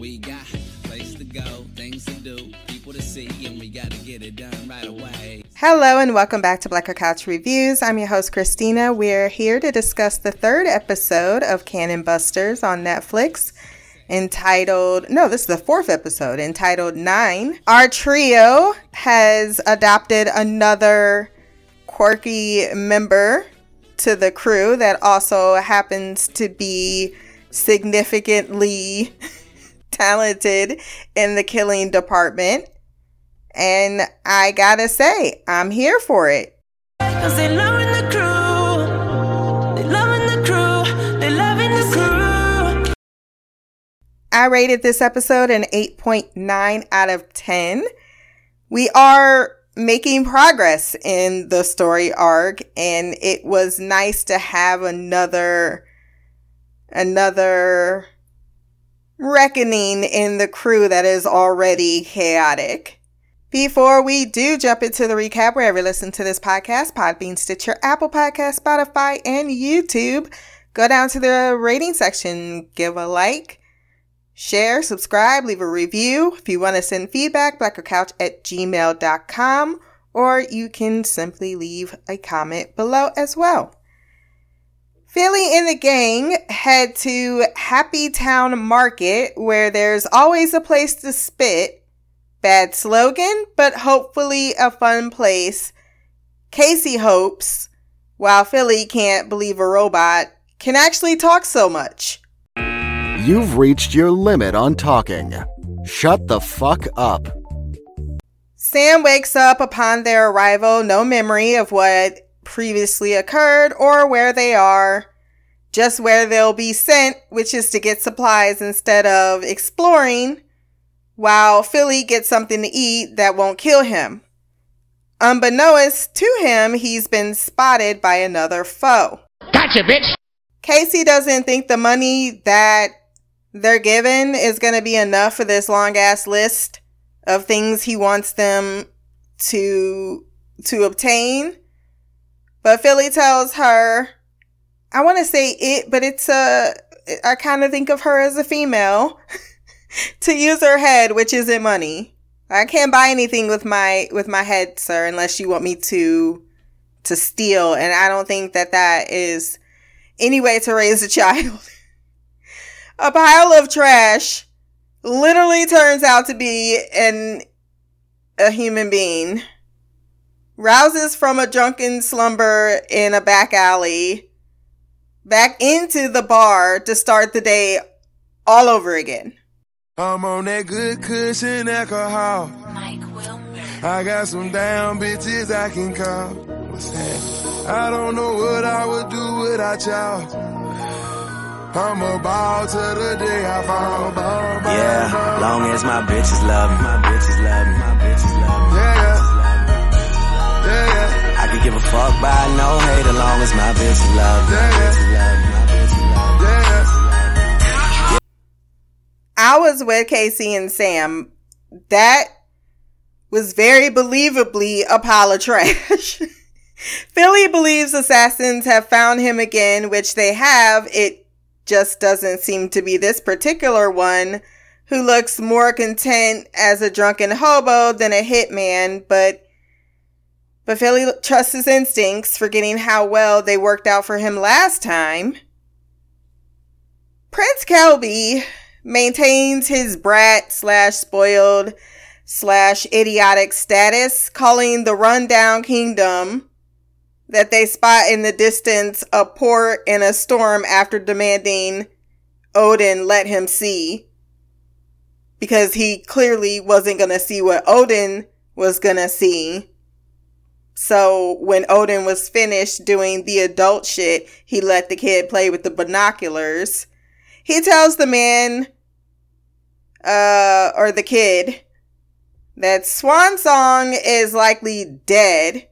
We got place to go, things to do, people to see, and we gotta get it done right away. Hello and welcome back to Black Girl Couch Reviews. I'm your host Christina. We're here to discuss the third episode of Cannon Busters on Netflix entitled, no, this is the fourth episode, entitled Nine. Our trio has adopted another quirky member to the crew that also happens to be significantly talented in the killing department. And I gotta say, I'm here for it. I rated this episode an 8.9 out of 10. We are making progress in the story arc and it was nice to have another another reckoning in the crew that is already chaotic. Before we do jump into the recap, wherever you listen to this podcast, Podbean, Stitcher, Apple Podcast, Spotify, and YouTube, go down to the rating section, give a like, Share, subscribe, leave a review. If you want to send feedback, blackgirlcouch at gmail.com, or you can simply leave a comment below as well. Philly and the gang head to Happy Town Market, where there's always a place to spit. Bad slogan, but hopefully a fun place. Casey hopes, while Philly can't believe a robot can actually talk so much. You've reached your limit on talking. Shut the fuck up. Sam wakes up upon their arrival, no memory of what previously occurred or where they are, just where they'll be sent, which is to get supplies instead of exploring, while Philly gets something to eat that won't kill him. Unbeknownst to him, he's been spotted by another foe. Gotcha, bitch! Casey doesn't think the money that they're given is going to be enough for this long ass list of things he wants them to to obtain. But Philly tells her, I want to say it, but it's a I kind of think of her as a female to use her head, which isn't money. I can't buy anything with my with my head, sir, unless you want me to to steal, and I don't think that that is any way to raise a child. A pile of trash literally turns out to be an a human being rouses from a drunken slumber in a back alley back into the bar to start the day all over again. I'm on that good cushion alcohol. Mike Wilmer. I got some down bitches I can call. What's that? I don't know what I would do without y'all. I'm about to the day I fall. Yeah, long as my bitches love me, my bitches love me, I give a fuck by no hate as long as my bitches love me. I was with Casey and Sam. That was very believably a pile of trash. Philly believes assassins have found him again, which they have. It just doesn't seem to be this particular one who looks more content as a drunken hobo than a hitman, but but Philly trusts his instincts, forgetting how well they worked out for him last time. Prince Kelby maintains his brat slash spoiled slash idiotic status, calling the rundown kingdom that they spot in the distance a port in a storm after demanding Odin let him see. Because he clearly wasn't going to see what Odin was going to see. So when Odin was finished doing the adult shit, he let the kid play with the binoculars. He tells the man, uh, or the kid, that Swan Song is likely dead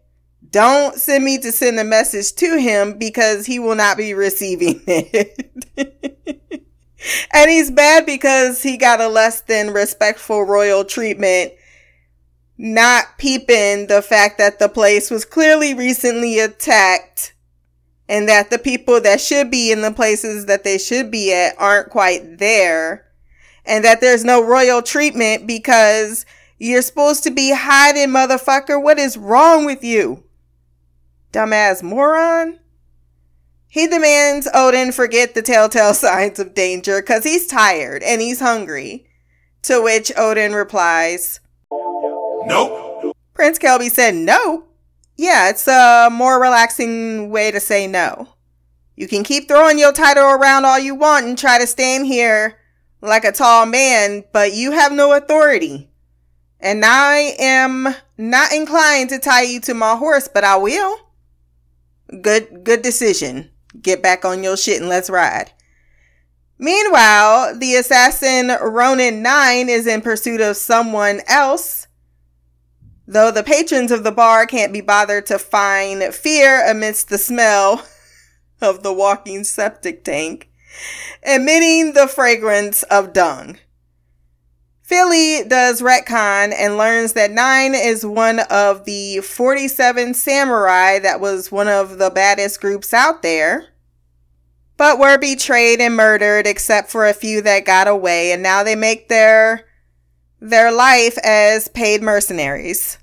don't send me to send a message to him because he will not be receiving it. and he's bad because he got a less than respectful royal treatment, not peeping the fact that the place was clearly recently attacked and that the people that should be in the places that they should be at aren't quite there. and that there's no royal treatment because you're supposed to be hiding, motherfucker. What is wrong with you? Dumbass moron. He demands Odin forget the telltale signs of danger because he's tired and he's hungry. To which Odin replies, Nope. Prince Kelby said, No. Yeah, it's a more relaxing way to say no. You can keep throwing your title around all you want and try to stand here like a tall man, but you have no authority. And I am not inclined to tie you to my horse, but I will. Good, good decision. Get back on your shit and let's ride. Meanwhile, the assassin Ronin 9 is in pursuit of someone else. Though the patrons of the bar can't be bothered to find fear amidst the smell of the walking septic tank, emitting the fragrance of dung. Philly does retcon and learns that Nine is one of the 47 samurai that was one of the baddest groups out there, but were betrayed and murdered except for a few that got away and now they make their their life as paid mercenaries.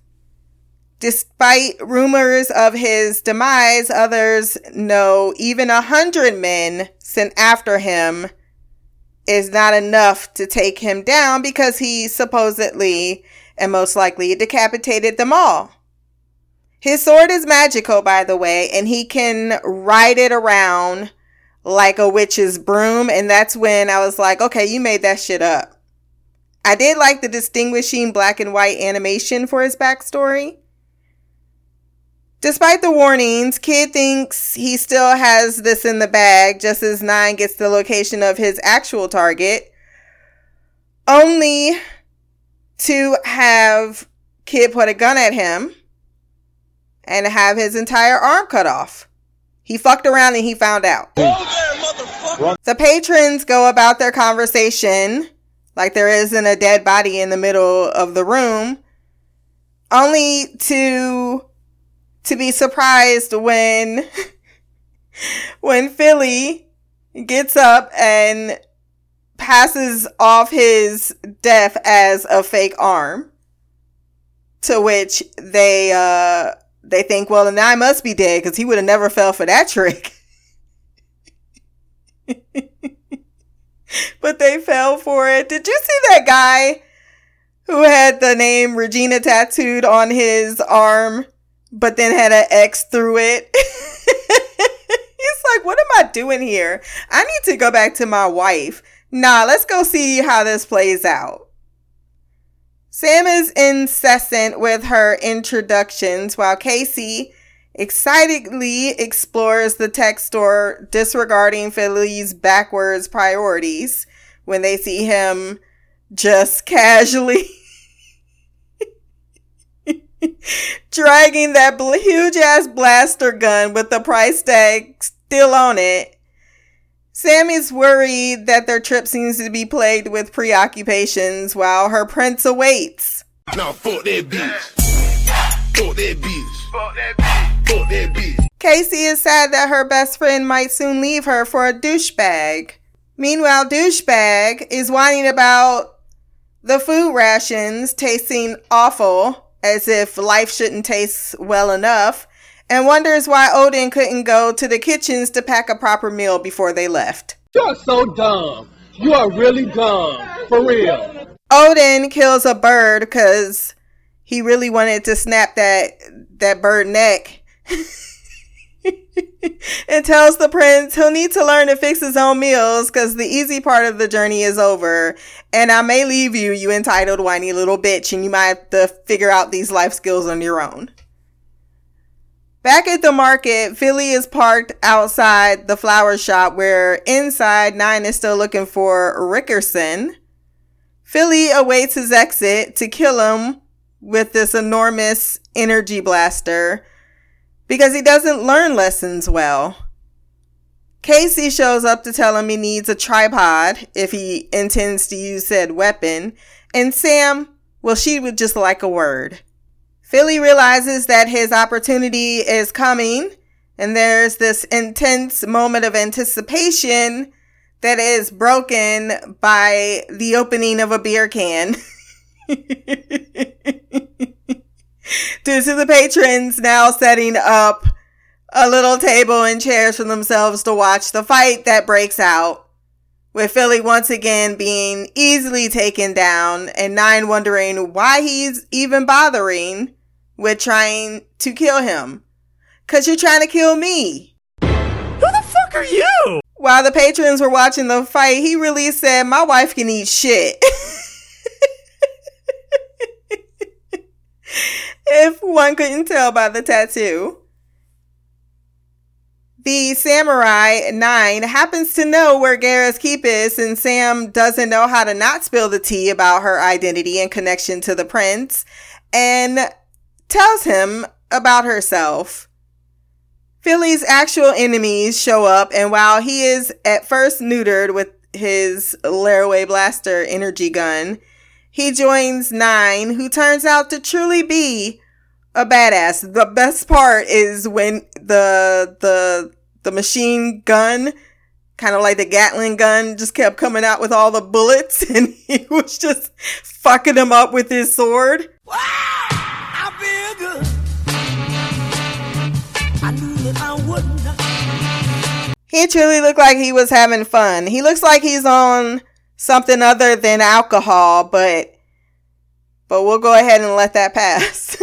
Despite rumors of his demise, others know even a hundred men sent after him is not enough to take him down because he supposedly and most likely decapitated them all. His sword is magical, by the way, and he can ride it around like a witch's broom. And that's when I was like, okay, you made that shit up. I did like the distinguishing black and white animation for his backstory. Despite the warnings, Kid thinks he still has this in the bag just as Nine gets the location of his actual target, only to have Kid put a gun at him and have his entire arm cut off. He fucked around and he found out. the patrons go about their conversation like there isn't a dead body in the middle of the room, only to to be surprised when when Philly gets up and passes off his death as a fake arm. To which they uh they think, well, then I must be dead because he would have never fell for that trick. but they fell for it. Did you see that guy who had the name Regina tattooed on his arm? but then had an X through it. He's like, what am I doing here? I need to go back to my wife. Nah, let's go see how this plays out. Sam is incessant with her introductions while Casey excitedly explores the tech store, disregarding Philly's backwards priorities when they see him just casually dragging that huge ass blaster gun with the price tag still on it. Sammy's worried that their trip seems to be plagued with preoccupations while her prince awaits. Now fuck that bitch. Fuck that bitch. Fuck that bitch. Fuck that bitch. Casey is sad that her best friend might soon leave her for a douchebag. Meanwhile, douchebag is whining about the food rations tasting awful as if life shouldn't taste well enough, and wonders why Odin couldn't go to the kitchens to pack a proper meal before they left. You're so dumb. You are really dumb. For real. Odin kills a bird because he really wanted to snap that that bird neck. and tells the prince he'll need to learn to fix his own meals because the easy part of the journey is over. And I may leave you, you entitled whiny little bitch, and you might have to figure out these life skills on your own. Back at the market, Philly is parked outside the flower shop where inside Nine is still looking for Rickerson. Philly awaits his exit to kill him with this enormous energy blaster because he doesn't learn lessons well. Casey shows up to tell him he needs a tripod if he intends to use said weapon, and Sam, well, she would just like a word. Philly realizes that his opportunity is coming, and there's this intense moment of anticipation that is broken by the opening of a beer can. Due to the patrons now setting up a little table and chairs for themselves to watch the fight that breaks out, with Philly once again being easily taken down and Nine wondering why he's even bothering with trying to kill him. Cause you're trying to kill me. Who the fuck are you? While the patrons were watching the fight, he really said, My wife can eat shit. if one couldn't tell by the tattoo. The samurai nine happens to know where Gaara's keep is, and Sam doesn't know how to not spill the tea about her identity and connection to the prince, and tells him about herself. Philly's actual enemies show up, and while he is at first neutered with his Laraway Blaster energy gun, he joins Nine, who turns out to truly be a badass. The best part is when the the the machine gun, kind of like the Gatling gun, just kept coming out with all the bullets, and he was just fucking them up with his sword. Wow, I feel good. I knew that I wouldn't. He truly looked like he was having fun. He looks like he's on something other than alcohol, but but we'll go ahead and let that pass.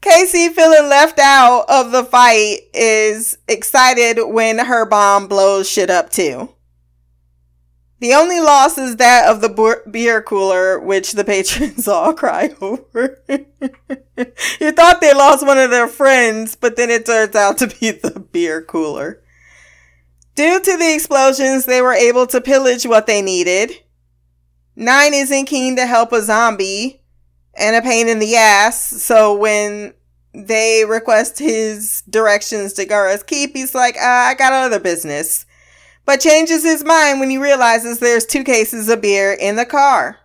Casey feeling left out of the fight is excited when her bomb blows shit up too. The only loss is that of the beer cooler, which the patrons all cry over. you thought they lost one of their friends, but then it turns out to be the beer cooler. Due to the explosions, they were able to pillage what they needed. Nine isn't keen to help a zombie and a pain in the ass, so when they request his directions to Gaara's keep, he's like, uh, I got other business but changes his mind when he realizes there's two cases of beer in the car.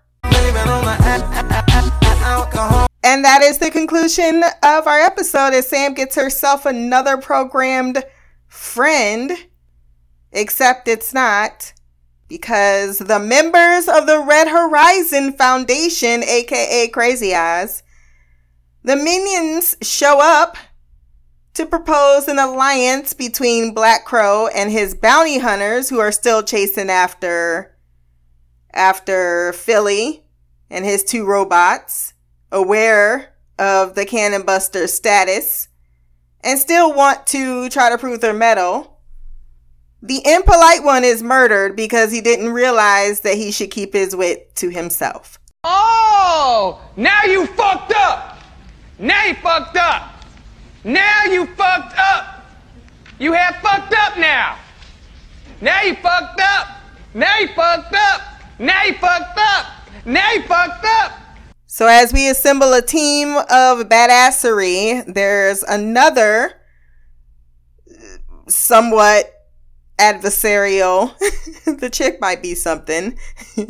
And that is the conclusion of our episode as Sam gets herself another programmed friend, except it's not because the members of the Red Horizon Foundation, aka Crazy Eyes, the minions show up to propose an alliance between Black Crow and his bounty hunters who are still chasing after after Philly and his two robots, aware of the Cannon Buster status, and still want to try to prove their mettle. The impolite one is murdered because he didn't realize that he should keep his wit to himself. Oh, now you fucked up. Now you fucked up. Now you fucked up. You have fucked up now. Now you fucked up. Now you fucked up. Now you fucked up. Now you fucked up. So as we assemble a team of badassery, there's another somewhat adversarial. the chick might be something.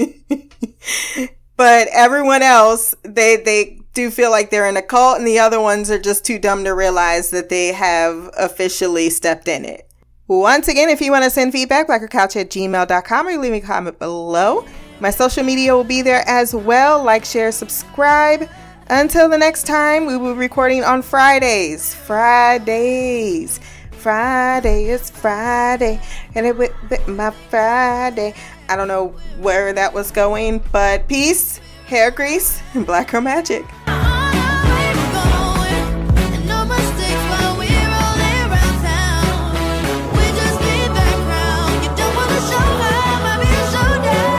but everyone else, they they do feel like they're in a cult, and the other ones are just too dumb to realize that they have officially stepped in it. Once again, if you want to send feedback, blackgirlcouch at gmail.com or leave me a comment below. My social media will be there as well. Like, share, subscribe. Until the next time, we will be recording on Fridays. Fridays. Friday is Friday. And it with my Friday. I don't know where that was going, but peace, hair grease, and black girl magic.